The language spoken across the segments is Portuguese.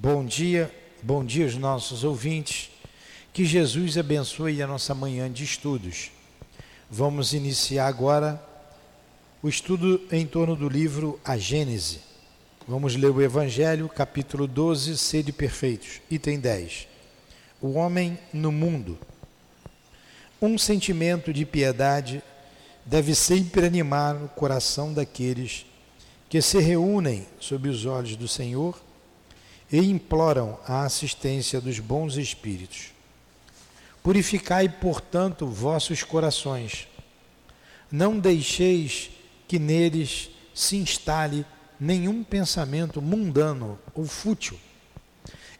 Bom dia, bom dia aos nossos ouvintes. Que Jesus abençoe a nossa manhã de estudos. Vamos iniciar agora o estudo em torno do livro A Gênese. Vamos ler o Evangelho, capítulo 12, Sede Perfeitos, item 10. O homem no mundo. Um sentimento de piedade deve sempre animar o coração daqueles que se reúnem sob os olhos do Senhor e imploram a assistência dos bons espíritos. Purificai, portanto, vossos corações. Não deixeis que neles se instale nenhum pensamento mundano ou fútil.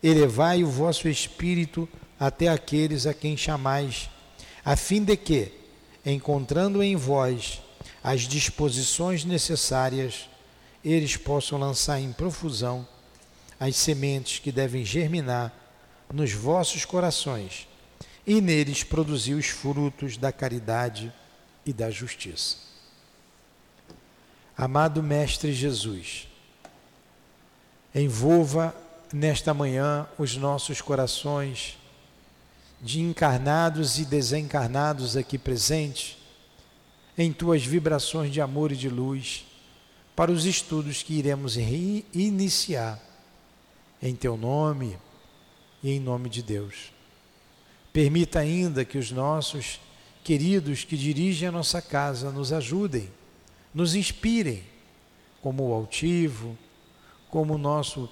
Elevai o vosso espírito até aqueles a quem chamais, a fim de que, encontrando em vós as disposições necessárias, eles possam lançar em profusão as sementes que devem germinar nos vossos corações e neles produzir os frutos da caridade e da justiça. Amado Mestre Jesus, envolva nesta manhã os nossos corações de encarnados e desencarnados aqui presentes em tuas vibrações de amor e de luz para os estudos que iremos iniciar em teu nome e em nome de Deus. Permita ainda que os nossos queridos que dirigem a nossa casa nos ajudem, nos inspirem, como o altivo, como o nosso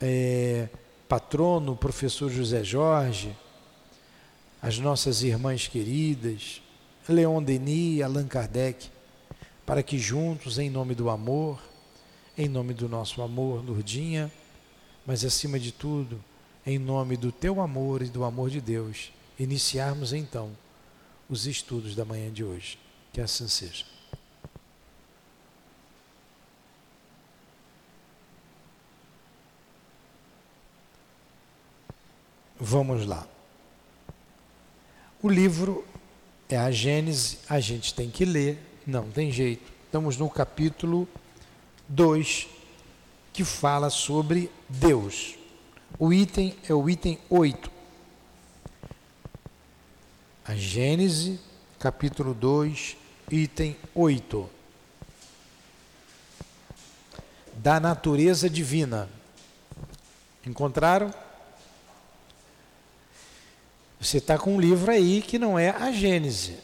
é, patrono, professor José Jorge, as nossas irmãs queridas, Leon Denis, Allan Kardec, para que juntos, em nome do amor, em nome do nosso amor, Lourdinha, mas acima de tudo, em nome do teu amor e do amor de Deus, iniciarmos então os estudos da manhã de hoje. Que assim seja. Vamos lá. O livro é a Gênese, a gente tem que ler, não tem jeito. Estamos no capítulo 2, que fala sobre Deus. O item é o item 8. A Gênese, capítulo 2, item 8. Da natureza divina. Encontraram? Você está com um livro aí que não é a Gênese.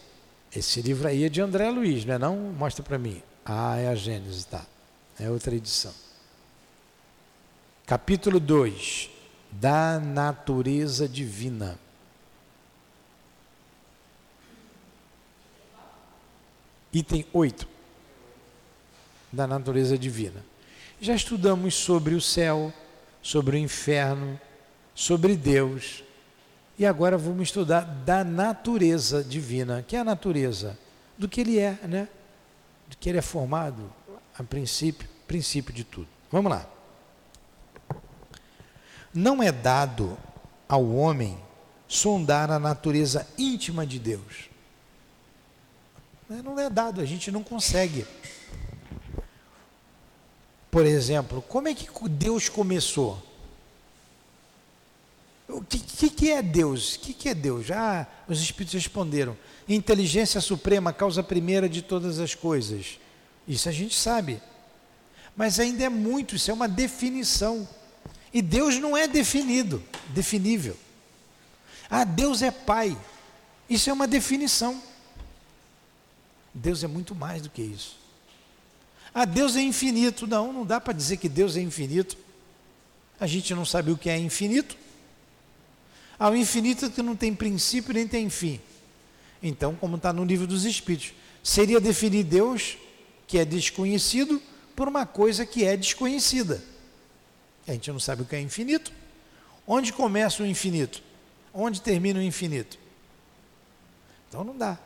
Esse livro aí é de André Luiz, não é não? Mostra para mim. Ah, é a Gênese, tá. É outra edição. Capítulo 2 Da natureza divina. Item 8 Da natureza divina. Já estudamos sobre o céu, sobre o inferno, sobre Deus. E agora vamos estudar da natureza divina. Que é a natureza? Do que ele é, né? Do que ele é formado, a princípio, princípio de tudo. Vamos lá. Não é dado ao homem sondar a natureza íntima de Deus. Não é dado, a gente não consegue. Por exemplo, como é que Deus começou? O que, que, que é Deus? O que, que é Deus? Ah, os Espíritos responderam: inteligência suprema, causa primeira de todas as coisas. Isso a gente sabe. Mas ainda é muito, isso é uma definição. E Deus não é definido, definível. Ah, Deus é Pai. Isso é uma definição. Deus é muito mais do que isso. Ah, Deus é infinito. Não, não dá para dizer que Deus é infinito. A gente não sabe o que é infinito. Ah, o infinito que não tem princípio nem tem fim. Então, como está no livro dos Espíritos, seria definir Deus, que é desconhecido, por uma coisa que é desconhecida. A gente não sabe o que é infinito. Onde começa o infinito? Onde termina o infinito? Então não dá.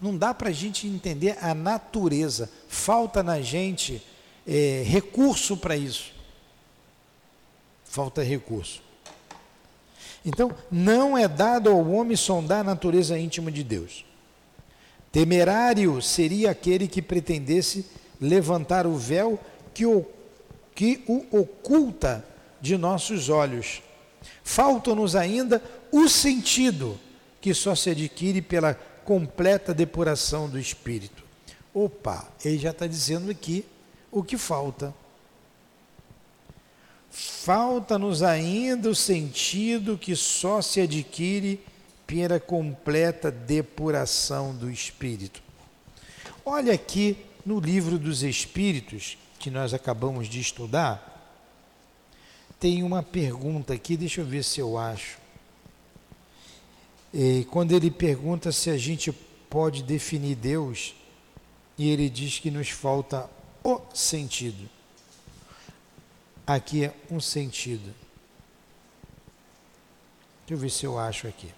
Não dá para a gente entender a natureza. Falta na gente é, recurso para isso. Falta recurso. Então, não é dado ao homem sondar a natureza íntima de Deus. Temerário seria aquele que pretendesse levantar o véu que o que o oculta de nossos olhos. Falta-nos ainda o sentido, que só se adquire pela completa depuração do espírito. Opa, ele já está dizendo aqui o que falta. Falta-nos ainda o sentido que só se adquire pela completa depuração do espírito. Olha aqui no livro dos Espíritos, que nós acabamos de estudar, tem uma pergunta aqui, deixa eu ver se eu acho. E quando ele pergunta se a gente pode definir Deus, e ele diz que nos falta o sentido. Aqui é um sentido. Deixa eu ver se eu acho aqui.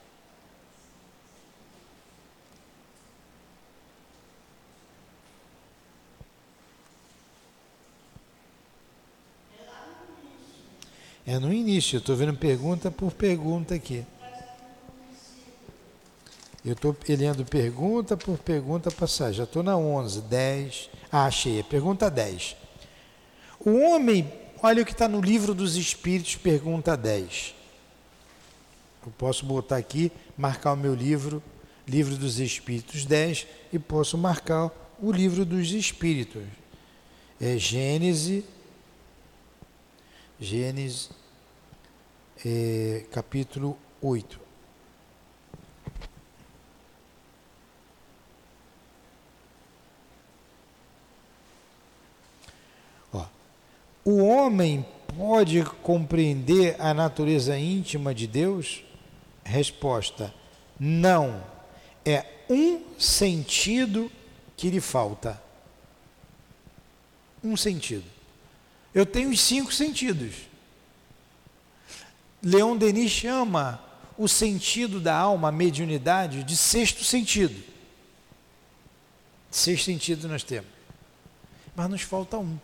É no início, eu estou vendo pergunta por pergunta aqui. Eu estou lendo pergunta por pergunta passar. Já estou na 11, 10. Ah, achei. Pergunta 10. O homem, olha o que está no livro dos Espíritos, pergunta 10. Eu posso botar aqui, marcar o meu livro, livro dos Espíritos 10, e posso marcar o livro dos Espíritos. É Gênesis Gênesis, é, capítulo 8. Ó, o homem pode compreender a natureza íntima de Deus? Resposta: não. É um sentido que lhe falta. Um sentido. Eu tenho os cinco sentidos. Leon Denis chama o sentido da alma, a mediunidade, de sexto sentido. Sexto sentido nós temos. Mas nos falta um.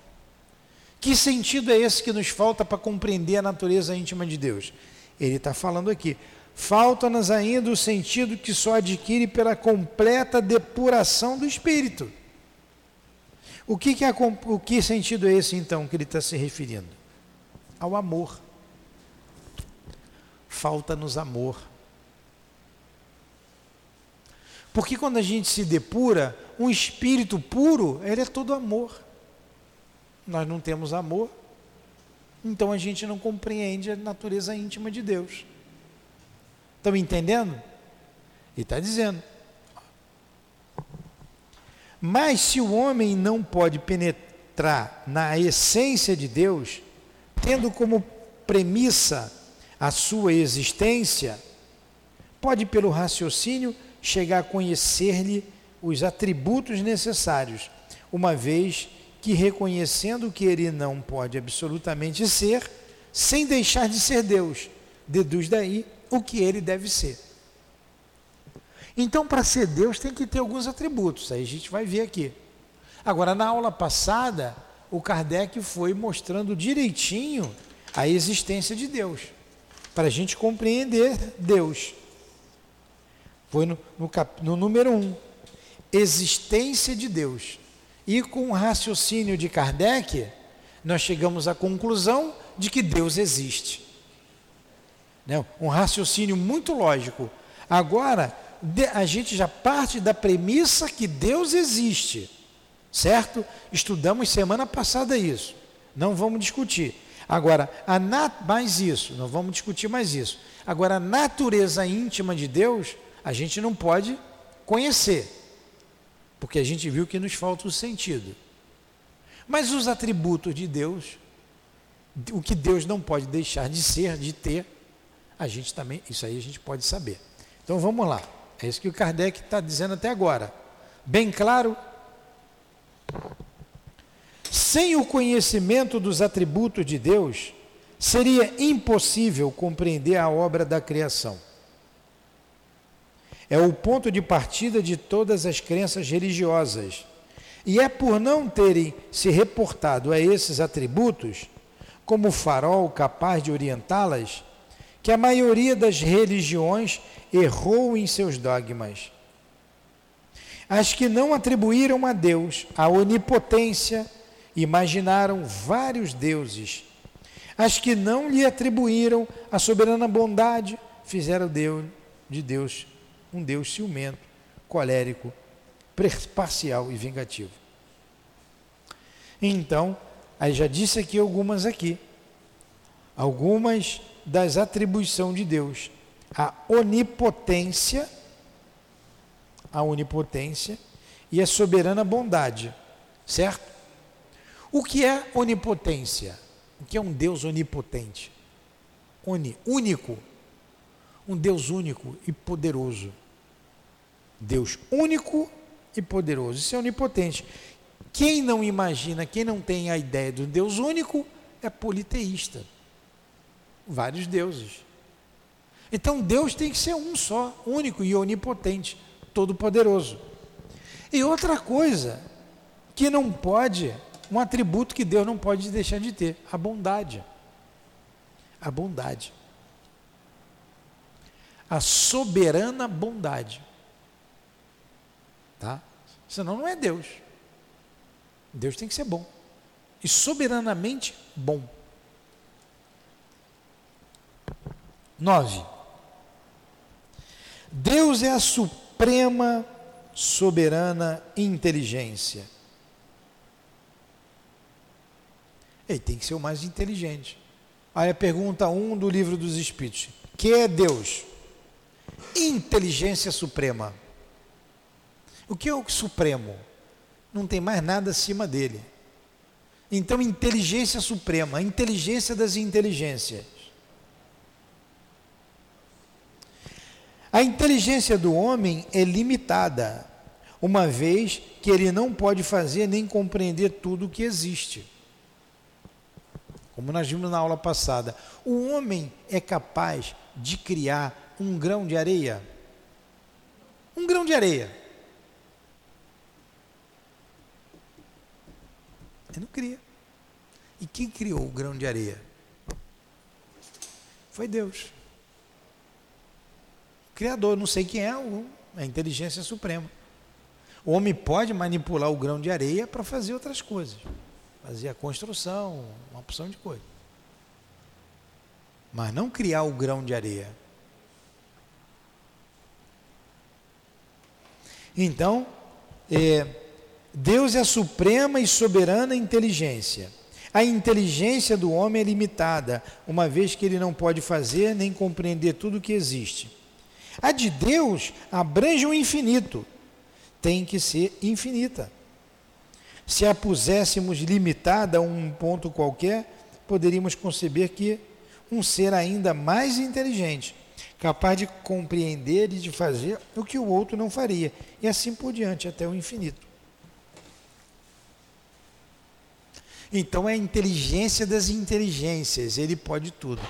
Que sentido é esse que nos falta para compreender a natureza íntima de Deus? Ele está falando aqui. Falta-nos ainda o sentido que só adquire pela completa depuração do espírito. O que, que, é, o que sentido é esse então que ele está se referindo? Ao amor. Falta-nos amor. Porque quando a gente se depura, um espírito puro, ele é todo amor. Nós não temos amor, então a gente não compreende a natureza íntima de Deus. Estão entendendo? Ele está dizendo: mas se o homem não pode penetrar na essência de Deus, tendo como premissa a sua existência, pode, pelo raciocínio, chegar a conhecer-lhe os atributos necessários, uma vez que, reconhecendo que ele não pode absolutamente ser, sem deixar de ser Deus, deduz daí o que ele deve ser. Então, para ser Deus, tem que ter alguns atributos, aí a gente vai ver aqui. Agora, na aula passada, o Kardec foi mostrando direitinho a existência de Deus, para a gente compreender Deus. Foi no, no, cap, no número um, existência de Deus. E com o raciocínio de Kardec, nós chegamos à conclusão de que Deus existe. Né? Um raciocínio muito lógico. Agora, a gente já parte da premissa que Deus existe, certo? Estudamos semana passada isso, não vamos discutir. Agora, a nat mais isso, não vamos discutir mais isso. Agora, a natureza íntima de Deus, a gente não pode conhecer, porque a gente viu que nos falta o sentido. Mas os atributos de Deus, o que Deus não pode deixar de ser, de ter, a gente também, isso aí a gente pode saber. Então vamos lá. É isso que o Kardec está dizendo até agora. Bem claro? Sem o conhecimento dos atributos de Deus, seria impossível compreender a obra da criação. É o ponto de partida de todas as crenças religiosas. E é por não terem se reportado a esses atributos, como farol capaz de orientá-las, que a maioria das religiões errou em seus dogmas. As que não atribuíram a Deus a onipotência, imaginaram vários deuses. As que não lhe atribuíram a soberana bondade, fizeram Deus, de Deus um Deus ciumento, colérico, parcial e vingativo. Então, aí já disse aqui algumas aqui, algumas das atribuições de Deus. A onipotência, a onipotência e a soberana bondade, certo? O que é onipotência? O que é um Deus onipotente? Uni, único. Um Deus único e poderoso. Deus único e poderoso. Isso é onipotente. Quem não imagina, quem não tem a ideia do Deus único, é politeísta. Vários deuses. Então Deus tem que ser um só, único e onipotente, todo-poderoso. E outra coisa que não pode um atributo que Deus não pode deixar de ter: a bondade. A bondade. A soberana bondade. Tá? Senão não é Deus. Deus tem que ser bom. E soberanamente bom. Nove. Deus é a suprema, soberana inteligência. Ele tem que ser o mais inteligente. Aí a pergunta 1 um do livro dos Espíritos: Que é Deus? Inteligência suprema. O que é o supremo? Não tem mais nada acima dele. Então, inteligência suprema, inteligência das inteligências. A inteligência do homem é limitada, uma vez que ele não pode fazer nem compreender tudo o que existe como nós vimos na aula passada, o homem é capaz de criar um grão de areia? Um grão de areia. Ele não cria. E quem criou o grão de areia? Foi Deus. Criador, não sei quem é, a inteligência suprema. O homem pode manipular o grão de areia para fazer outras coisas. Fazia a construção, uma opção de coisa. Mas não criar o grão de areia. Então, é, Deus é a suprema e soberana inteligência. A inteligência do homem é limitada, uma vez que ele não pode fazer nem compreender tudo o que existe. A de Deus abrange o infinito, tem que ser infinita. Se a puséssemos limitada a um ponto qualquer, poderíamos conceber que um ser ainda mais inteligente, capaz de compreender e de fazer o que o outro não faria, e assim por diante, até o infinito. Então é a inteligência das inteligências, ele pode tudo.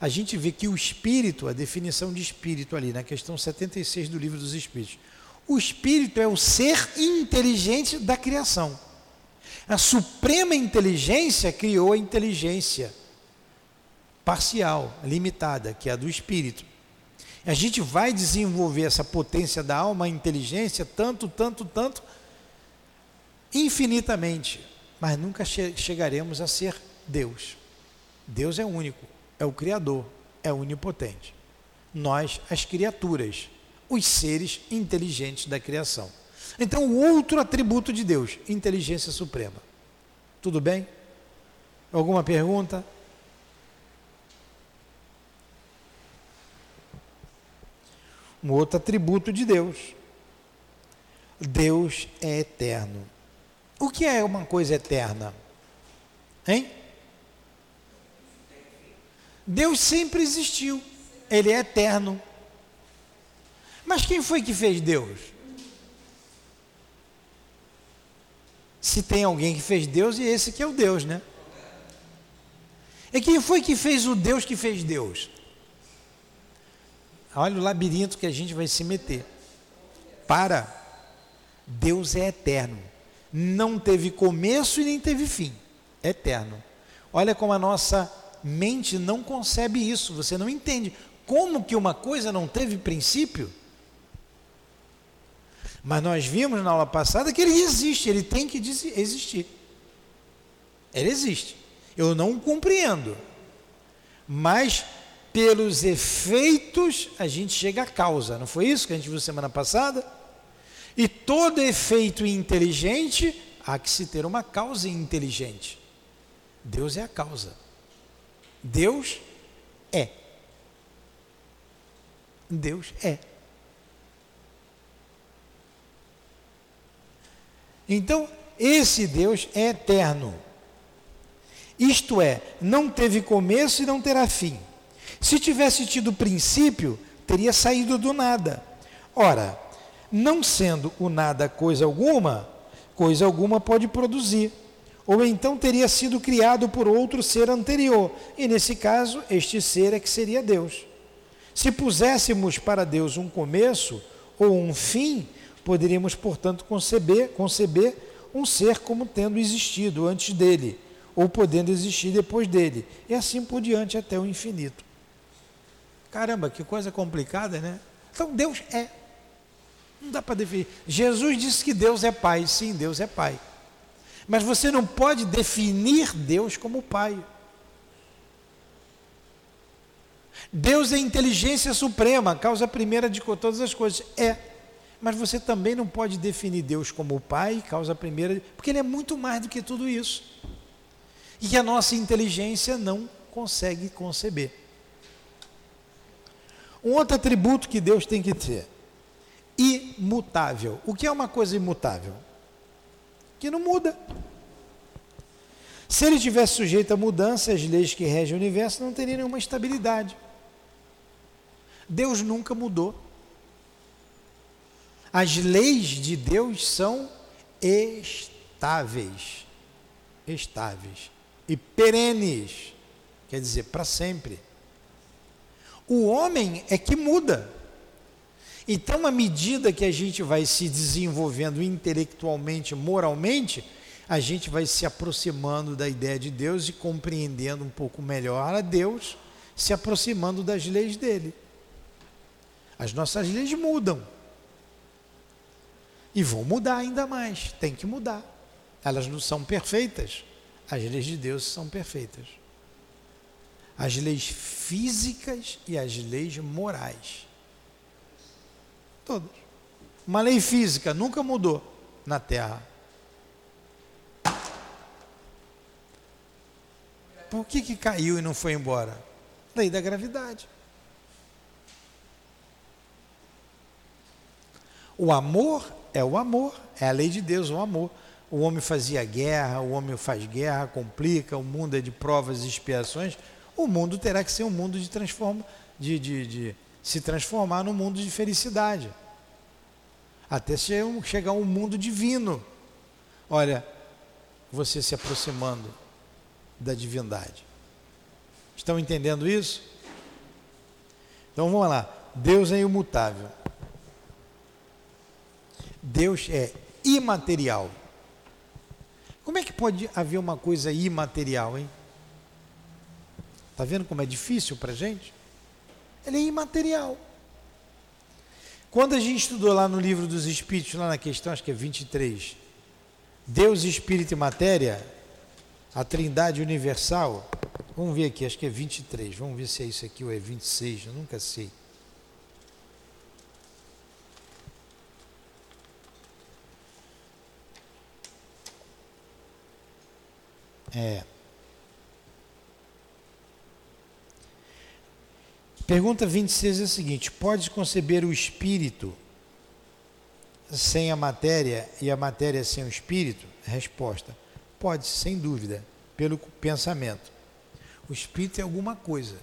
A gente vê que o espírito, a definição de espírito ali, na questão 76 do livro dos Espíritos, o espírito é o ser inteligente da criação. A suprema inteligência criou a inteligência parcial, limitada, que é a do espírito. A gente vai desenvolver essa potência da alma, a inteligência, tanto, tanto, tanto, infinitamente, mas nunca che chegaremos a ser Deus. Deus é único, é o Criador, é onipotente. Nós, as criaturas, os seres inteligentes da criação. Então, o outro atributo de Deus, inteligência suprema. Tudo bem? Alguma pergunta? Um outro atributo de Deus. Deus é eterno. O que é uma coisa eterna? Hein? Deus sempre existiu. Ele é eterno. Mas quem foi que fez Deus? Se tem alguém que fez Deus, e esse que é o Deus, né? E quem foi que fez o Deus que fez Deus? Olha o labirinto que a gente vai se meter. Para. Deus é eterno. Não teve começo e nem teve fim. Eterno. Olha como a nossa mente não concebe isso. Você não entende. Como que uma coisa não teve princípio? Mas nós vimos na aula passada que ele existe, ele tem que existir. Ele existe. Eu não compreendo. Mas pelos efeitos a gente chega à causa. Não foi isso que a gente viu semana passada? E todo efeito inteligente há que se ter uma causa inteligente. Deus é a causa. Deus é. Deus é. Então, esse Deus é eterno. Isto é, não teve começo e não terá fim. Se tivesse tido princípio, teria saído do nada. Ora, não sendo o nada coisa alguma, coisa alguma pode produzir. Ou então teria sido criado por outro ser anterior, e nesse caso, este ser é que seria Deus. Se puséssemos para Deus um começo ou um fim, poderíamos, portanto, conceber, conceber um ser como tendo existido antes dele, ou podendo existir depois dele, e assim por diante até o infinito. Caramba, que coisa complicada, né? Então Deus é. Não dá para definir. Jesus disse que Deus é Pai. Sim, Deus é Pai. Mas você não pode definir Deus como Pai. Deus é inteligência suprema, causa primeira de todas as coisas. É. Mas você também não pode definir Deus como Pai, causa primeira, porque Ele é muito mais do que tudo isso. E que a nossa inteligência não consegue conceber. Um outro atributo que Deus tem que ter imutável. O que é uma coisa imutável? Que não muda. Se ele tivesse sujeito a mudança, as leis que regem o universo não teriam nenhuma estabilidade. Deus nunca mudou. As leis de Deus são estáveis. Estáveis. E perenes. Quer dizer, para sempre. O homem é que muda. Então, à medida que a gente vai se desenvolvendo intelectualmente, moralmente, a gente vai se aproximando da ideia de Deus e compreendendo um pouco melhor a Deus, se aproximando das leis dele. As nossas leis mudam. E vão mudar ainda mais, tem que mudar. Elas não são perfeitas. As leis de Deus são perfeitas. As leis físicas e as leis morais. Todas. Uma lei física nunca mudou na Terra. Por que, que caiu e não foi embora? Lei da gravidade. O amor é o amor, é a lei de Deus, o amor. O homem fazia guerra, o homem faz guerra, complica, o mundo é de provas e expiações. O mundo terá que ser um mundo de, transforma, de, de, de se transformar num mundo de felicidade. Até chegar um mundo divino. Olha, você se aproximando da divindade. Estão entendendo isso? Então vamos lá. Deus é imutável. Deus é imaterial. Como é que pode haver uma coisa imaterial, hein? Está vendo como é difícil para a gente? Ele é imaterial. Quando a gente estudou lá no livro dos Espíritos, lá na questão, acho que é 23, Deus, Espírito e Matéria, a Trindade Universal, vamos ver aqui, acho que é 23, vamos ver se é isso aqui ou é 26, eu nunca sei. É. Pergunta 26 é a seguinte: pode conceber o espírito sem a matéria e a matéria sem o espírito? Resposta: pode, sem dúvida, pelo pensamento. O espírito é alguma coisa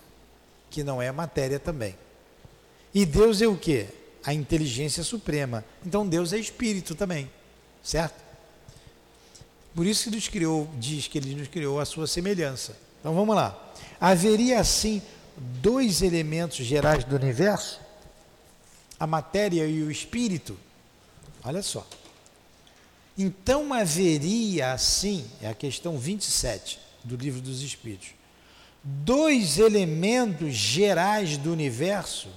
que não é matéria também. E Deus é o que? A inteligência suprema. Então Deus é espírito também, certo? Por isso que Deus criou, diz que ele nos criou a sua semelhança. Então vamos lá. Haveria assim dois elementos gerais do universo, a matéria e o espírito. Olha só. Então haveria assim, é a questão 27 do livro dos Espíritos, dois elementos gerais do universo,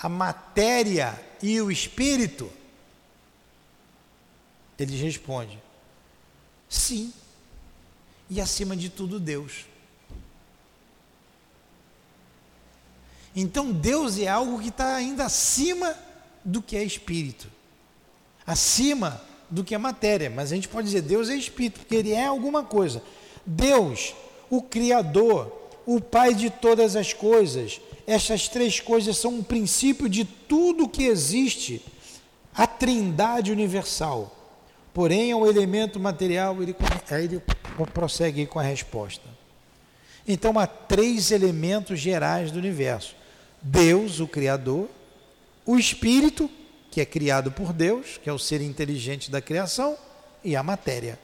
a matéria e o espírito? Ele responde: sim, e acima de tudo, Deus. Então Deus é algo que está ainda acima do que é espírito, acima do que é matéria. Mas a gente pode dizer Deus é espírito, porque Ele é alguma coisa. Deus, o Criador, o Pai de todas as coisas, essas três coisas são um princípio de tudo que existe, a trindade universal. Porém, é um elemento material, ele, aí ele prossegue com a resposta. Então, há três elementos gerais do universo: Deus, o Criador, o Espírito, que é criado por Deus, que é o ser inteligente da criação, e a matéria.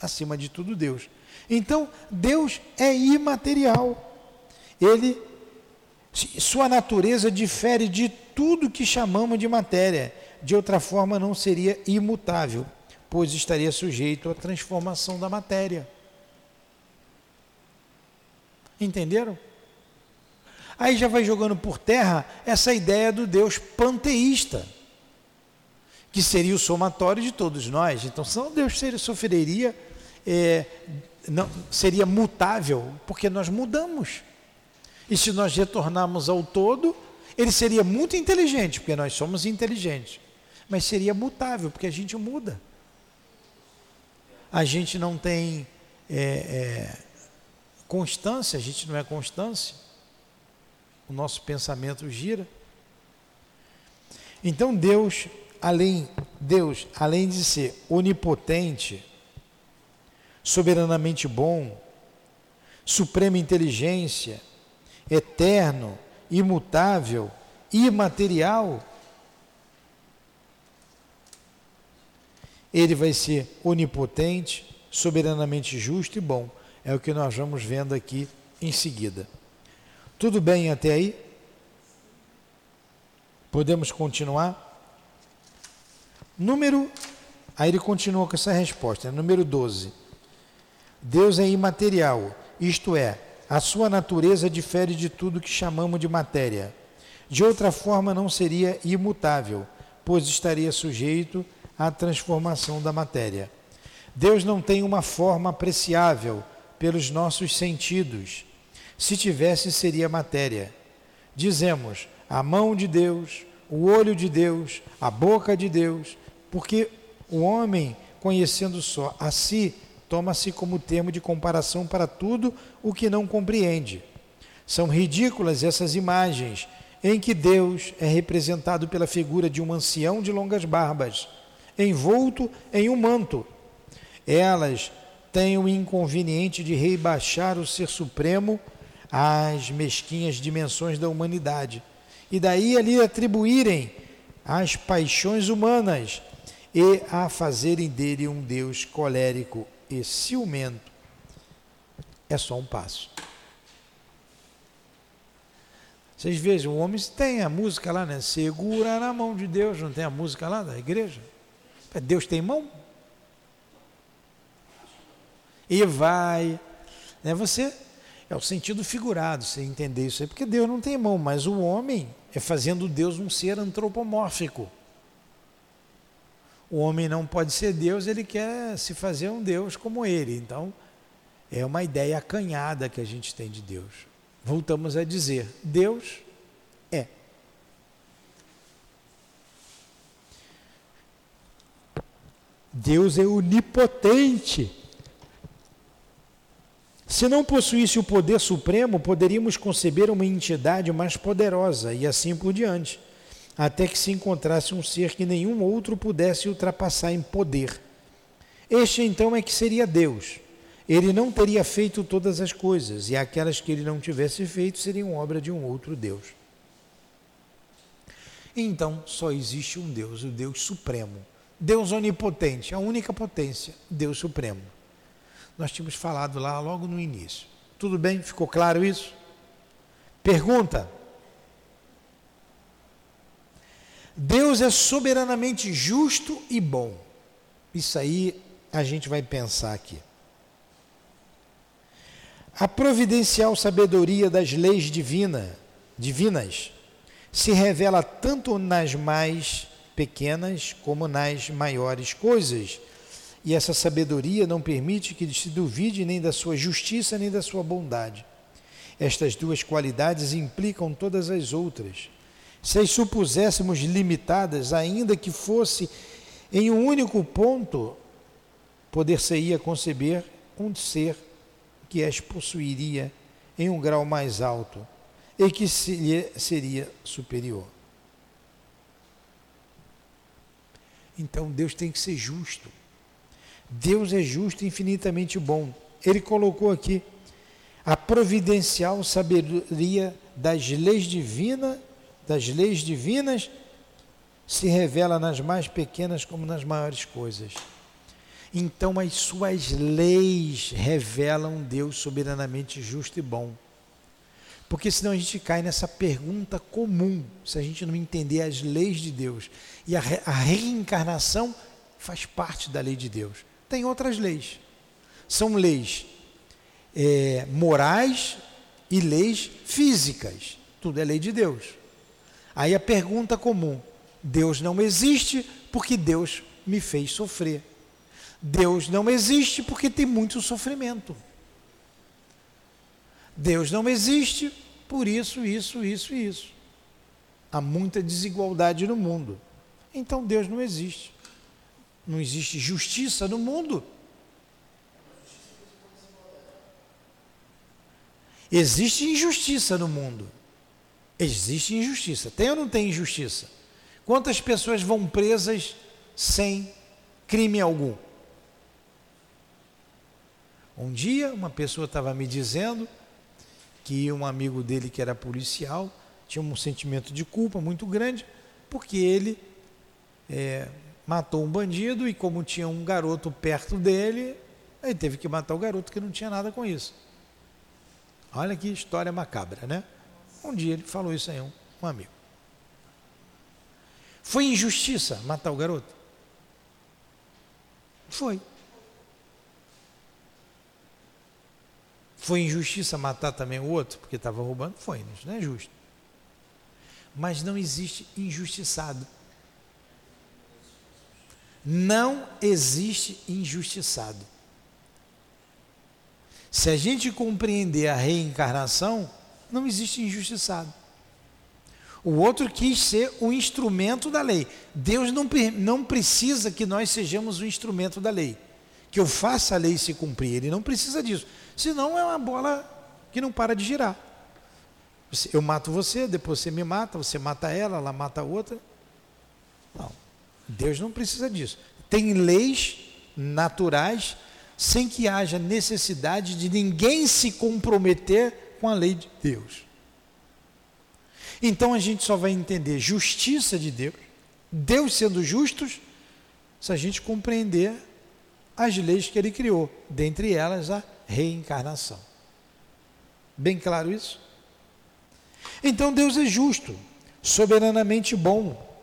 Acima de tudo, Deus. Então, Deus é imaterial. Ele sua natureza difere de tudo que chamamos de matéria. De outra forma, não seria imutável, pois estaria sujeito à transformação da matéria. Entenderam? Aí já vai jogando por terra essa ideia do Deus panteísta, que seria o somatório de todos nós. Então, senão Deus seria, sofreria, é, não, seria mutável, porque nós mudamos. E se nós retornarmos ao todo, ele seria muito inteligente, porque nós somos inteligentes. Mas seria mutável, porque a gente muda. A gente não tem é, é, constância, a gente não é constância. O nosso pensamento gira. Então Deus, além Deus, além de ser onipotente, soberanamente bom, suprema inteligência, eterno, imutável, imaterial, ele vai ser onipotente, soberanamente justo e bom. É o que nós vamos vendo aqui em seguida. Tudo bem até aí? Podemos continuar? Número. Aí ele continua com essa resposta, número 12. Deus é imaterial, isto é, a sua natureza difere de tudo que chamamos de matéria. De outra forma, não seria imutável, pois estaria sujeito à transformação da matéria. Deus não tem uma forma apreciável pelos nossos sentidos. Se tivesse, seria matéria. Dizemos a mão de Deus, o olho de Deus, a boca de Deus, porque o homem, conhecendo só a si, toma-se como termo de comparação para tudo o que não compreende. São ridículas essas imagens em que Deus é representado pela figura de um ancião de longas barbas, envolto em um manto. Elas têm o inconveniente de rebaixar o ser supremo às mesquinhas dimensões da humanidade, e daí ali atribuírem às paixões humanas e a fazerem dele um Deus colérico e ciumento é só um passo. Vocês vejam, o homem tem a música lá, né? Segura na mão de Deus, não tem a música lá da igreja? Deus tem mão? E vai. Né? Você é o sentido figurado, você entender isso aí, porque Deus não tem mão, mas o homem é fazendo Deus um ser antropomórfico. O homem não pode ser Deus, ele quer se fazer um Deus como ele. Então, é uma ideia acanhada que a gente tem de Deus. Voltamos a dizer: Deus é. Deus é onipotente. Se não possuísse o poder supremo, poderíamos conceber uma entidade mais poderosa e assim por diante até que se encontrasse um ser que nenhum outro pudesse ultrapassar em poder. Este então é que seria Deus. Ele não teria feito todas as coisas, e aquelas que ele não tivesse feito seriam obra de um outro Deus. Então só existe um Deus, o Deus Supremo. Deus onipotente, a única potência, Deus Supremo. Nós tínhamos falado lá logo no início. Tudo bem? Ficou claro isso? Pergunta. Deus é soberanamente justo e bom. Isso aí a gente vai pensar aqui. A providencial sabedoria das leis divina, divinas se revela tanto nas mais pequenas como nas maiores coisas. E essa sabedoria não permite que se duvide nem da sua justiça nem da sua bondade. Estas duas qualidades implicam todas as outras. Se as supuséssemos limitadas, ainda que fosse em um único ponto, poder-se-ia conceber um ser que as possuiria em um grau mais alto e que lhe seria superior. Então Deus tem que ser justo. Deus é justo e infinitamente bom. Ele colocou aqui a providencial sabedoria das leis divinas, das leis divinas se revela nas mais pequenas como nas maiores coisas. Então as suas leis revelam Deus soberanamente justo e bom. Porque senão a gente cai nessa pergunta comum, se a gente não entender as leis de Deus. E a, re, a reencarnação faz parte da lei de Deus. Tem outras leis. São leis é, morais e leis físicas. Tudo é lei de Deus. Aí a pergunta comum: Deus não existe porque Deus me fez sofrer. Deus não existe porque tem muito sofrimento. Deus não existe por isso, isso, isso e isso. Há muita desigualdade no mundo. Então Deus não existe. Não existe justiça no mundo. Existe injustiça no mundo. Existe injustiça. Tem ou não tem injustiça? Quantas pessoas vão presas sem crime algum? Um dia, uma pessoa estava me dizendo que um amigo dele, que era policial, tinha um sentimento de culpa muito grande, porque ele é, matou um bandido e, como tinha um garoto perto dele, ele teve que matar o garoto que não tinha nada com isso. Olha que história macabra, né? Um dia ele falou isso aí, um, um amigo. Foi injustiça matar o garoto? Foi. Foi injustiça matar também o outro, porque estava roubando? Foi, isso não é justo. Mas não existe injustiçado. Não existe injustiçado. Se a gente compreender a reencarnação, não existe injustiçado. O outro quis ser o instrumento da lei. Deus não, não precisa que nós sejamos o instrumento da lei. Que eu faça a lei se cumprir. Ele não precisa disso. Senão é uma bola que não para de girar. Eu mato você, depois você me mata, você mata ela, ela mata a outra. Não. Deus não precisa disso. Tem leis naturais sem que haja necessidade de ninguém se comprometer com a lei de Deus. Então a gente só vai entender justiça de Deus, Deus sendo justos, se a gente compreender as leis que ele criou, dentre elas a reencarnação. Bem claro isso? Então Deus é justo, soberanamente bom.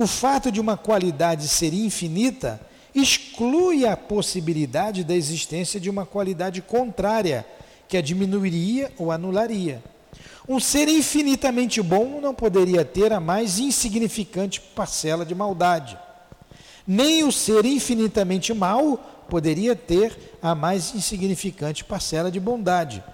O fato de uma qualidade ser infinita exclui a possibilidade da existência de uma qualidade contrária, que a diminuiria ou anularia. Um ser infinitamente bom não poderia ter a mais insignificante parcela de maldade. Nem o ser infinitamente mau poderia ter a mais insignificante parcela de bondade.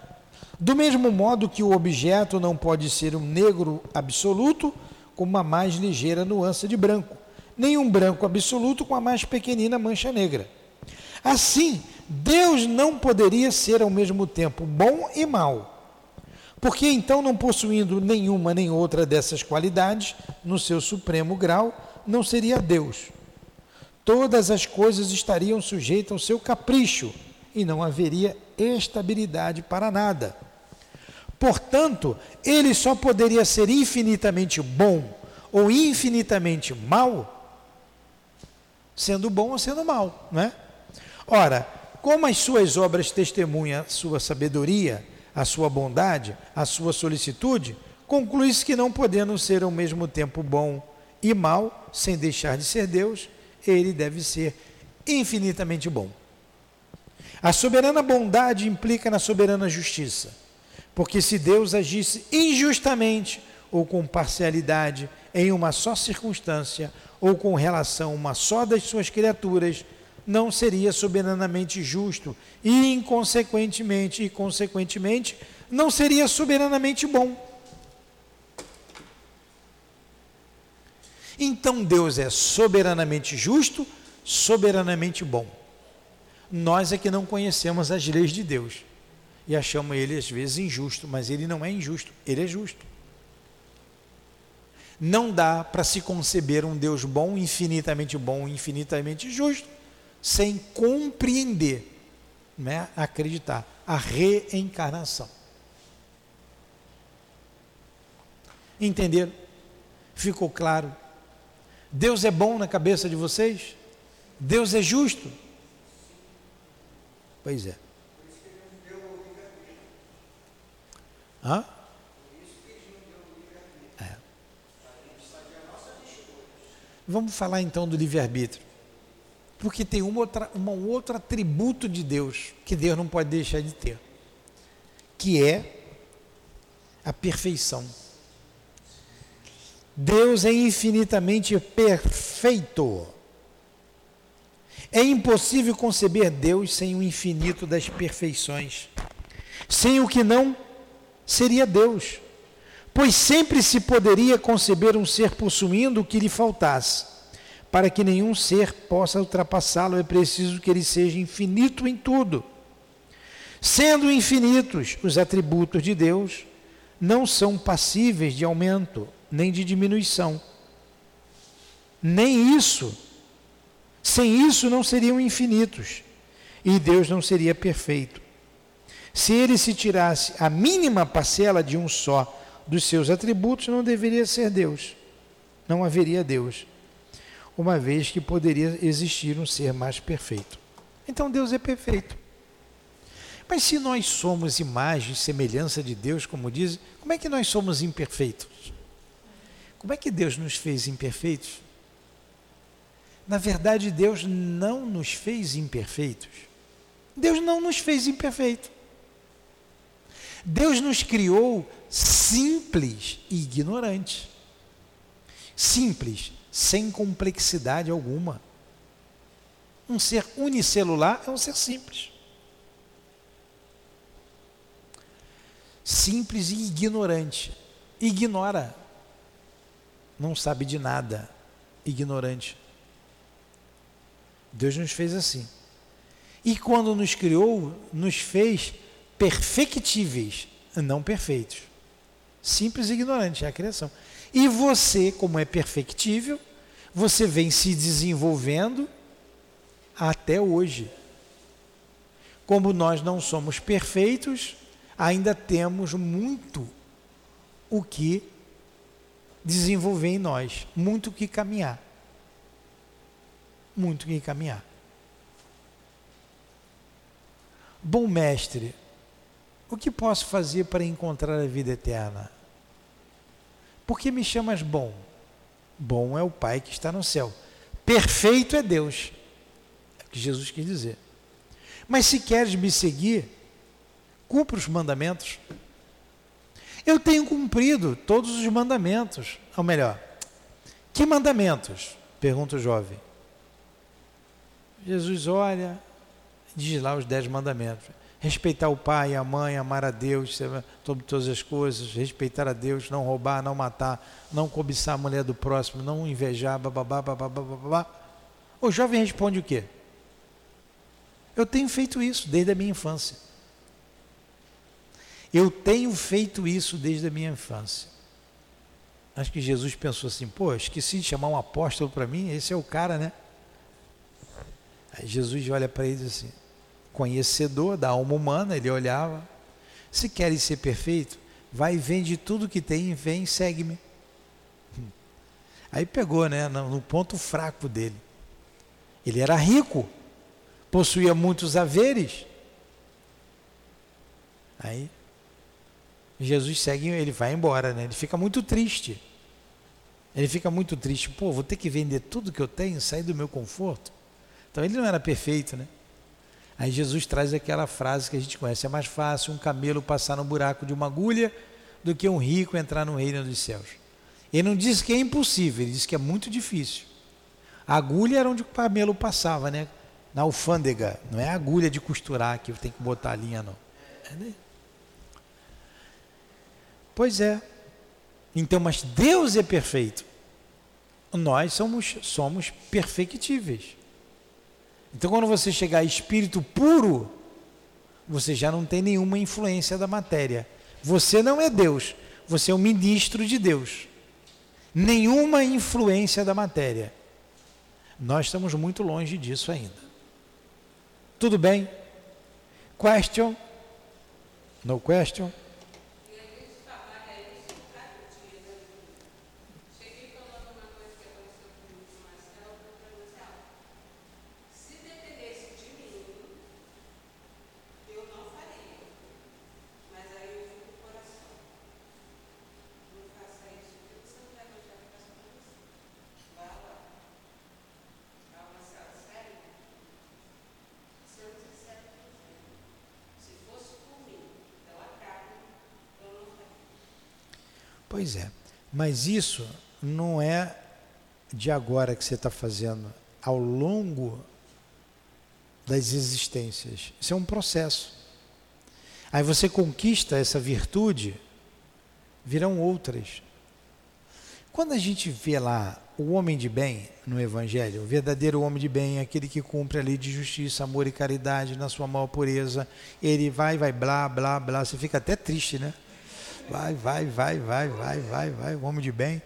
Do mesmo modo que o objeto não pode ser um negro absoluto com uma mais ligeira nuance de branco, nem um branco absoluto com a mais pequenina mancha negra. Assim, Deus não poderia ser ao mesmo tempo bom e mau. Porque então, não possuindo nenhuma nem outra dessas qualidades, no seu supremo grau, não seria Deus todas as coisas estariam sujeitas ao seu capricho e não haveria estabilidade para nada. Portanto, ele só poderia ser infinitamente bom ou infinitamente mal, sendo bom ou sendo mal, não é? Ora, como as suas obras testemunham a sua sabedoria, a sua bondade, a sua solicitude, conclui-se que não podendo ser ao mesmo tempo bom e mal, sem deixar de ser Deus, ele deve ser infinitamente bom. A soberana bondade implica na soberana justiça, porque se Deus agisse injustamente ou com parcialidade em uma só circunstância ou com relação a uma só das suas criaturas, não seria soberanamente justo e, inconsequentemente, e consequentemente, não seria soberanamente bom. Então Deus é soberanamente justo, soberanamente bom. Nós é que não conhecemos as leis de Deus e achamos ele às vezes injusto, mas ele não é injusto, ele é justo. Não dá para se conceber um Deus bom, infinitamente bom, infinitamente justo, sem compreender, né, acreditar, a reencarnação. Entenderam? Ficou claro? Deus é bom na cabeça de vocês? Deus é justo? Pois é. Hã? É. Vamos falar então do livre-arbítrio. Porque tem uma outra, um outro atributo de Deus que Deus não pode deixar de ter, que é a perfeição. Deus é infinitamente perfeito. É impossível conceber Deus sem o infinito das perfeições. Sem o que não seria Deus. Pois sempre se poderia conceber um ser possuindo o que lhe faltasse. Para que nenhum ser possa ultrapassá-lo, é preciso que ele seja infinito em tudo. Sendo infinitos os atributos de Deus, não são passíveis de aumento nem de diminuição. Nem isso. Sem isso não seriam infinitos. E Deus não seria perfeito. Se ele se tirasse a mínima parcela de um só dos seus atributos, não deveria ser Deus. Não haveria Deus. Uma vez que poderia existir um ser mais perfeito. Então Deus é perfeito. Mas se nós somos imagem e semelhança de Deus, como diz, como é que nós somos imperfeitos? Como é que Deus nos fez imperfeitos? Na verdade, Deus não nos fez imperfeitos. Deus não nos fez imperfeitos. Deus nos criou simples e ignorantes. Simples, sem complexidade alguma. Um ser unicelular é um ser simples. Simples e ignorante. Ignora não sabe de nada, ignorante. Deus nos fez assim. E quando nos criou, nos fez perfectíveis, não perfeitos. Simples e ignorante é a criação. E você, como é perfectível, você vem se desenvolvendo até hoje. Como nós não somos perfeitos, ainda temos muito o que desenvolver em nós. Muito que caminhar. Muito que caminhar. Bom mestre, o que posso fazer para encontrar a vida eterna? Por que me chamas bom? Bom é o Pai que está no céu. Perfeito é Deus. É o que Jesus quis dizer. Mas se queres me seguir, cumpra os mandamentos. Eu tenho cumprido todos os mandamentos. Ou melhor, que mandamentos? Pergunta o jovem. Jesus olha, diz lá os dez mandamentos. Respeitar o pai a mãe, amar a Deus sobre todas as coisas, respeitar a Deus, não roubar, não matar, não cobiçar a mulher do próximo, não invejar, bababá, bababá, bababá. O jovem responde o quê? Eu tenho feito isso desde a minha infância. Eu tenho feito isso desde a minha infância. Acho que Jesus pensou assim: pô, esqueci de chamar um apóstolo para mim, esse é o cara, né? Aí Jesus olha para ele e diz assim: conhecedor da alma humana, ele olhava. Se queres ser perfeito, vai vende tudo que tem e vem e segue-me. Aí pegou, né, no ponto fraco dele. Ele era rico, possuía muitos haveres. Aí Jesus segue, ele vai embora, né? Ele fica muito triste. Ele fica muito triste. Pô, vou ter que vender tudo que eu tenho, sair do meu conforto. Então ele não era perfeito, né? Aí Jesus traz aquela frase que a gente conhece: é mais fácil um camelo passar no buraco de uma agulha do que um rico entrar no reino dos céus. Ele não diz que é impossível, ele diz que é muito difícil. A agulha era onde o camelo passava, né? na alfândega, não é agulha de costurar que tem que botar a linha, não. É, né? Pois é. Então, mas Deus é perfeito. Nós somos, somos perfectíveis. Então, quando você chegar a espírito puro, você já não tem nenhuma influência da matéria. Você não é Deus, você é um ministro de Deus. Nenhuma influência da matéria. Nós estamos muito longe disso ainda. Tudo bem? Question? No question? Pois é, mas isso não é de agora que você está fazendo, ao longo das existências. Isso é um processo. Aí você conquista essa virtude, virão outras. Quando a gente vê lá o homem de bem no Evangelho, o verdadeiro homem de bem, aquele que cumpre a lei de justiça, amor e caridade na sua maior pureza, ele vai, vai, blá, blá, blá, você fica até triste, né? Vai, vai, vai, vai, vai, vai, vai, o homem de bem.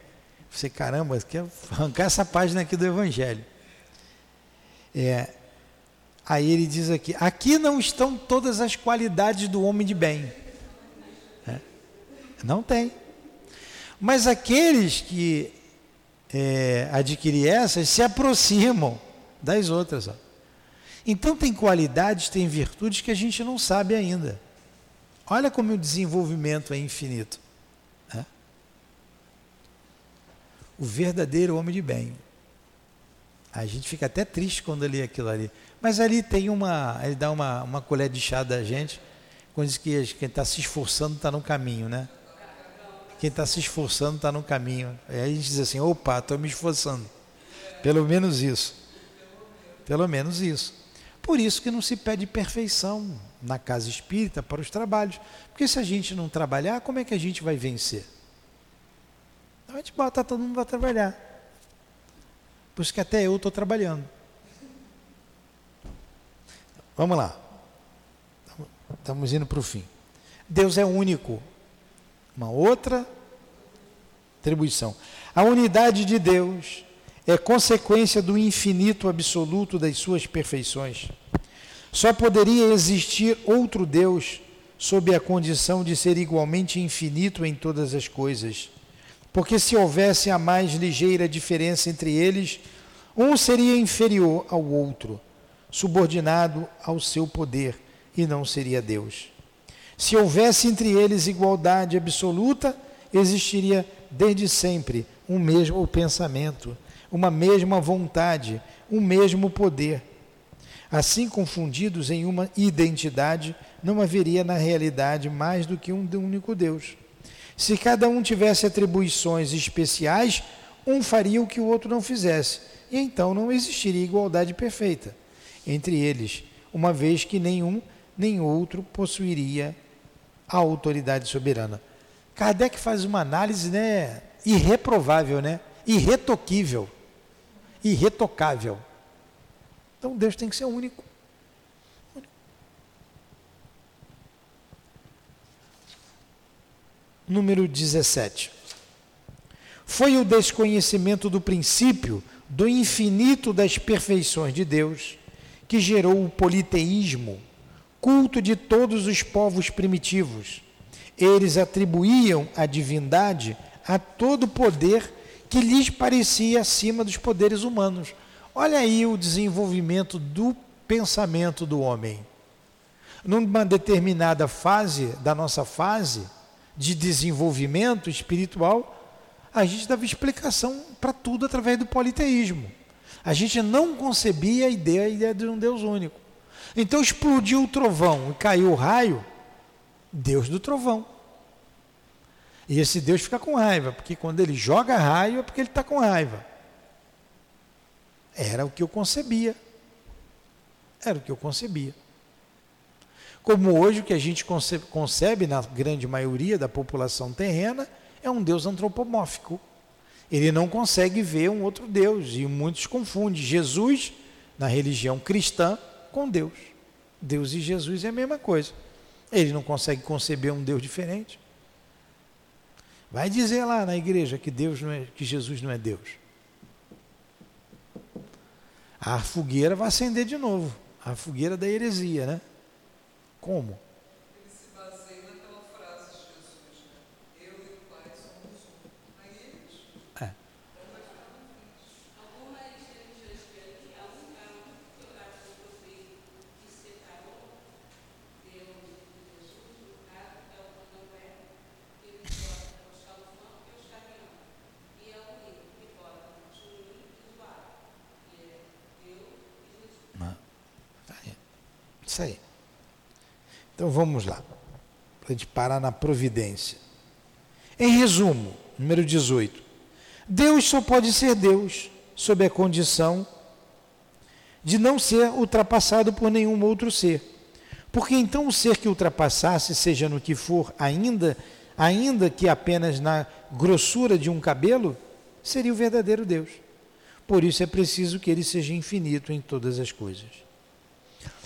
Você, caramba, quer arrancar essa página aqui do Evangelho. É, aí ele diz aqui: aqui não estão todas as qualidades do homem de bem. É, não tem. Mas aqueles que é, adquirem essas se aproximam das outras. Ó. Então tem qualidades, tem virtudes que a gente não sabe ainda. Olha como o desenvolvimento é infinito. Né? O verdadeiro homem de bem. A gente fica até triste quando lê aquilo ali. Mas ali tem uma. Ele dá uma, uma colher de chá da gente, quando diz que quem está se esforçando está no caminho, né? Quem está se esforçando está no caminho. Aí a gente diz assim: opa, estou me esforçando. Pelo menos isso. Pelo menos isso. Por isso que não se pede perfeição na casa espírita para os trabalhos. Porque se a gente não trabalhar, como é que a gente vai vencer? Então a gente bota todo mundo para trabalhar. Por isso que até eu estou trabalhando. Vamos lá. Estamos indo para o fim. Deus é único. Uma outra atribuição. A unidade de Deus é consequência do infinito absoluto das suas perfeições. Só poderia existir outro Deus sob a condição de ser igualmente infinito em todas as coisas. Porque se houvesse a mais ligeira diferença entre eles, um seria inferior ao outro, subordinado ao seu poder, e não seria Deus. Se houvesse entre eles igualdade absoluta, existiria desde sempre um mesmo pensamento, uma mesma vontade, um mesmo poder Assim confundidos em uma identidade, não haveria na realidade mais do que um único Deus. Se cada um tivesse atribuições especiais, um faria o que o outro não fizesse, e então não existiria igualdade perfeita entre eles, uma vez que nenhum nem outro possuiria a autoridade soberana. Kardec faz uma análise né, irreprovável, né, irretoquível, irretocável então Deus tem que ser único. Número 17. Foi o desconhecimento do princípio do infinito das perfeições de Deus que gerou o politeísmo, culto de todos os povos primitivos. Eles atribuíam a divindade a todo poder que lhes parecia acima dos poderes humanos. Olha aí o desenvolvimento do pensamento do homem. Numa determinada fase da nossa fase de desenvolvimento espiritual, a gente dava explicação para tudo através do politeísmo. A gente não concebia a ideia, a ideia de um Deus único. Então explodiu o trovão e caiu o raio, Deus do trovão. E esse Deus fica com raiva, porque quando ele joga raio é porque ele está com raiva. Era o que eu concebia. Era o que eu concebia. Como hoje o que a gente concebe, concebe na grande maioria da população terrena é um Deus antropomórfico. Ele não consegue ver um outro Deus e muitos confundem Jesus na religião cristã com Deus. Deus e Jesus é a mesma coisa. Ele não consegue conceber um Deus diferente. Vai dizer lá na igreja que Deus não é, que Jesus não é Deus. A fogueira vai acender de novo. A fogueira da heresia, né? Como? Isso aí. Então vamos lá, para gente parar na providência. Em resumo, número 18. Deus só pode ser Deus sob a condição de não ser ultrapassado por nenhum outro ser. Porque então o ser que ultrapassasse, seja no que for, ainda, ainda que apenas na grossura de um cabelo, seria o verdadeiro Deus. Por isso é preciso que ele seja infinito em todas as coisas.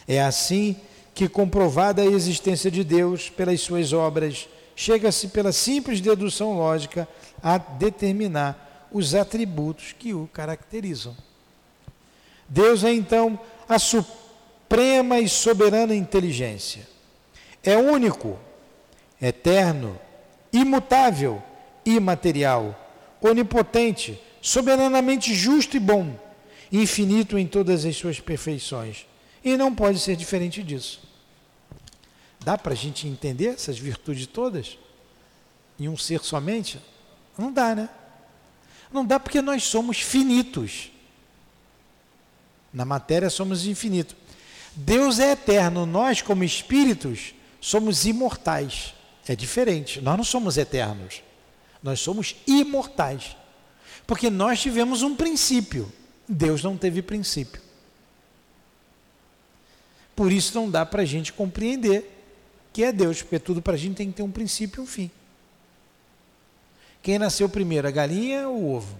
É assim que, comprovada a existência de Deus pelas suas obras, chega-se pela simples dedução lógica a determinar os atributos que o caracterizam. Deus é então a suprema e soberana inteligência. É único, eterno, imutável, imaterial, onipotente, soberanamente justo e bom, infinito em todas as suas perfeições e não pode ser diferente disso. Dá para a gente entender essas virtudes todas? Em um ser somente? Não dá, né? Não dá porque nós somos finitos. Na matéria somos infinitos. Deus é eterno, nós, como espíritos, somos imortais. É diferente. Nós não somos eternos. Nós somos imortais. Porque nós tivemos um princípio. Deus não teve princípio. Por isso não dá para a gente compreender que é Deus, porque tudo para a gente tem que ter um princípio e um fim. Quem nasceu primeiro, a galinha ou o ovo?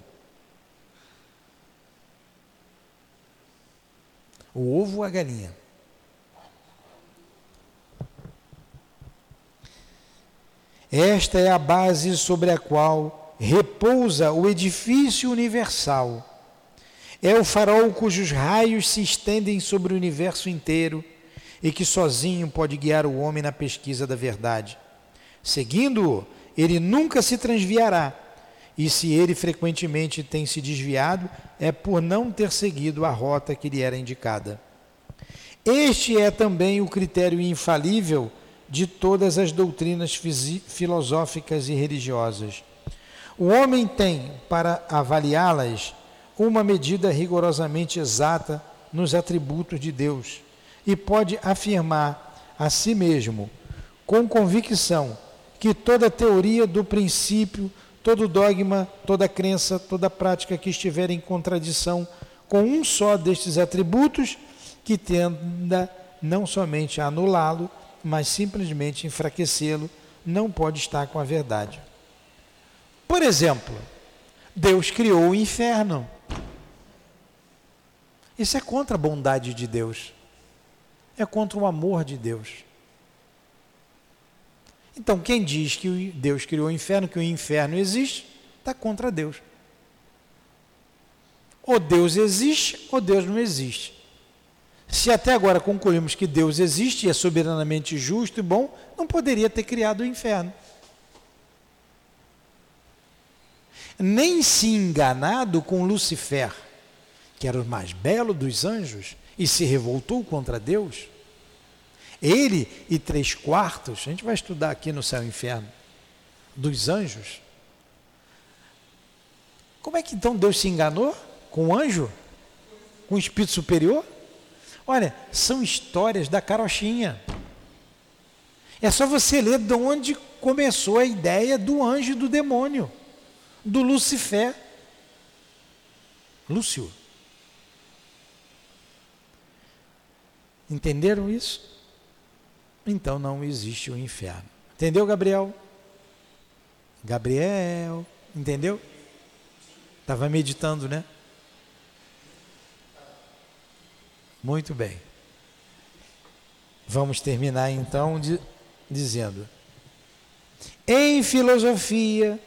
O ovo ou a galinha? Esta é a base sobre a qual repousa o edifício universal é o farol cujos raios se estendem sobre o universo inteiro e que sozinho pode guiar o homem na pesquisa da verdade. Seguindo-o, ele nunca se transviará, e se ele frequentemente tem se desviado, é por não ter seguido a rota que lhe era indicada. Este é também o critério infalível de todas as doutrinas filosóficas e religiosas. O homem tem, para avaliá-las, uma medida rigorosamente exata nos atributos de Deus e pode afirmar a si mesmo, com convicção, que toda teoria do princípio, todo dogma, toda crença, toda prática que estiver em contradição com um só destes atributos, que tenda não somente a anulá-lo, mas simplesmente enfraquecê-lo, não pode estar com a verdade. Por exemplo, Deus criou o inferno. Isso é contra a bondade de Deus. É contra o amor de Deus. Então, quem diz que Deus criou o inferno, que o inferno existe, está contra Deus. Ou Deus existe, ou Deus não existe. Se até agora concluímos que Deus existe e é soberanamente justo e bom, não poderia ter criado o inferno. Nem se enganado com Lucifer que era o mais belo dos anjos, e se revoltou contra Deus? Ele e três quartos, a gente vai estudar aqui no céu e inferno, dos anjos. Como é que então Deus se enganou com o anjo? Com o espírito superior? Olha, são histórias da carochinha. É só você ler de onde começou a ideia do anjo e do demônio, do Lucifer. Lúcio. Entenderam isso? Então não existe o inferno. Entendeu, Gabriel? Gabriel, entendeu? Estava meditando, né? Muito bem. Vamos terminar então de, dizendo: em filosofia,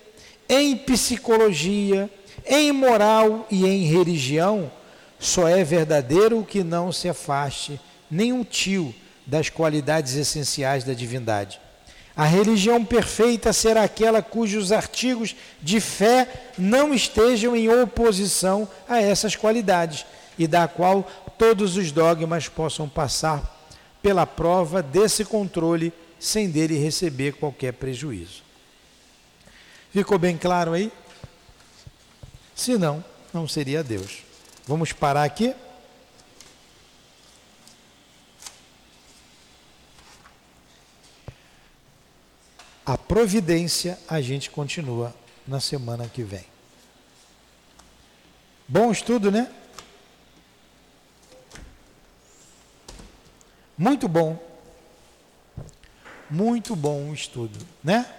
em psicologia, em moral e em religião, só é verdadeiro o que não se afaste nem um tio das qualidades essenciais da divindade. A religião perfeita será aquela cujos artigos de fé não estejam em oposição a essas qualidades e da qual todos os dogmas possam passar pela prova desse controle sem dele receber qualquer prejuízo. Ficou bem claro aí? Se não, não seria Deus. Vamos parar aqui? A providência a gente continua na semana que vem. Bom estudo, né? Muito bom. Muito bom o estudo, né?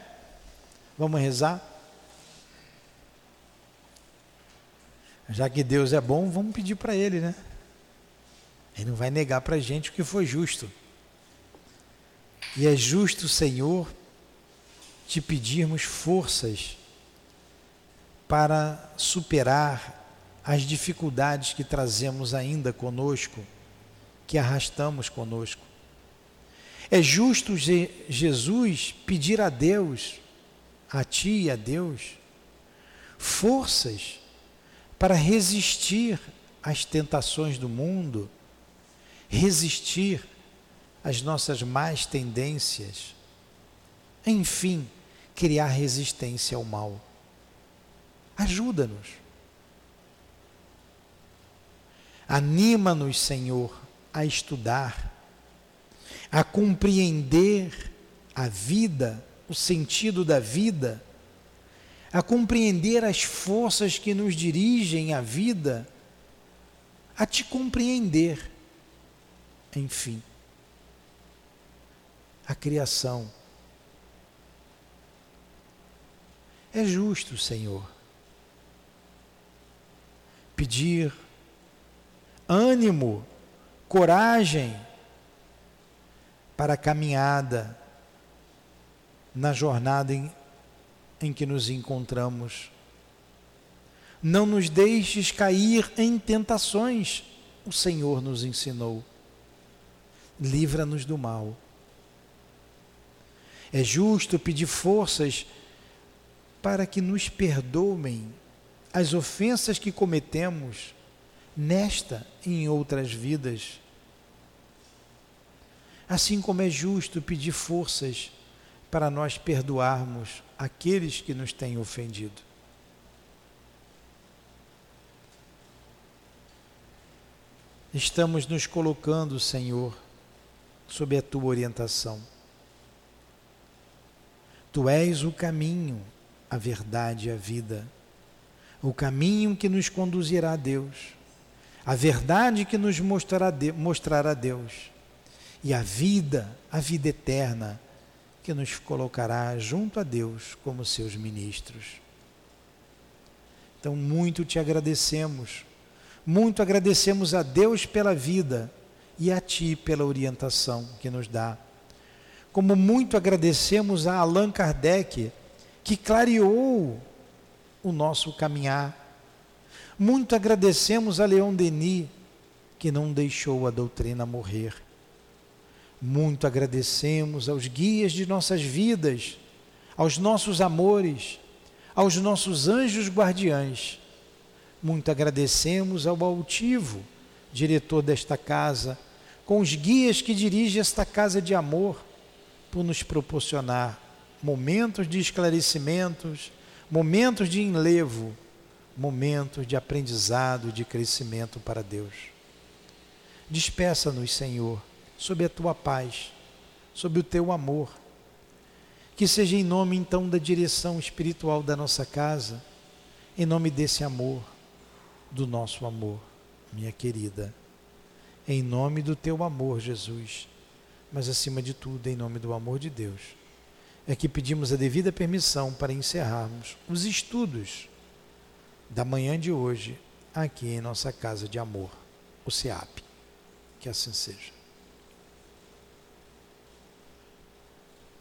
Vamos rezar? Já que Deus é bom, vamos pedir para Ele, né? Ele não vai negar para a gente o que foi justo. E é justo, Senhor, te pedirmos forças para superar as dificuldades que trazemos ainda conosco que arrastamos conosco. É justo Jesus pedir a Deus, a ti e a Deus, forças para resistir às tentações do mundo, resistir às nossas más tendências, enfim, criar resistência ao mal. Ajuda-nos. Anima-nos, Senhor, a estudar, a compreender a vida, o sentido da vida, a compreender as forças que nos dirigem à vida, a te compreender, enfim, a criação. É justo, Senhor, pedir ânimo coragem para a caminhada na jornada em, em que nos encontramos. Não nos deixes cair em tentações, o Senhor nos ensinou. Livra-nos do mal. É justo pedir forças para que nos perdoem as ofensas que cometemos nesta e em outras vidas. Assim como é justo pedir forças para nós perdoarmos aqueles que nos têm ofendido. Estamos nos colocando, Senhor, sob a tua orientação. Tu és o caminho, a verdade e a vida, o caminho que nos conduzirá a Deus a verdade que nos mostrará, mostrará Deus, e a vida, a vida eterna, que nos colocará junto a Deus como seus ministros. Então, muito te agradecemos, muito agradecemos a Deus pela vida e a Ti pela orientação que nos dá. Como muito agradecemos a Allan Kardec, que clareou o nosso caminhar muito agradecemos a Leon Denis, que não deixou a doutrina morrer. Muito agradecemos aos guias de nossas vidas, aos nossos amores, aos nossos anjos guardiães. Muito agradecemos ao altivo, diretor desta casa, com os guias que dirigem esta casa de amor, por nos proporcionar momentos de esclarecimentos, momentos de enlevo momentos de aprendizado, de crescimento para Deus. Despeça-nos, Senhor, sob a tua paz, sob o teu amor. Que seja em nome então da direção espiritual da nossa casa, em nome desse amor, do nosso amor, minha querida. em nome do teu amor, Jesus, mas acima de tudo, em nome do amor de Deus, é que pedimos a devida permissão para encerrarmos os estudos da manhã de hoje aqui em nossa casa de amor, o SEAP. Que assim seja.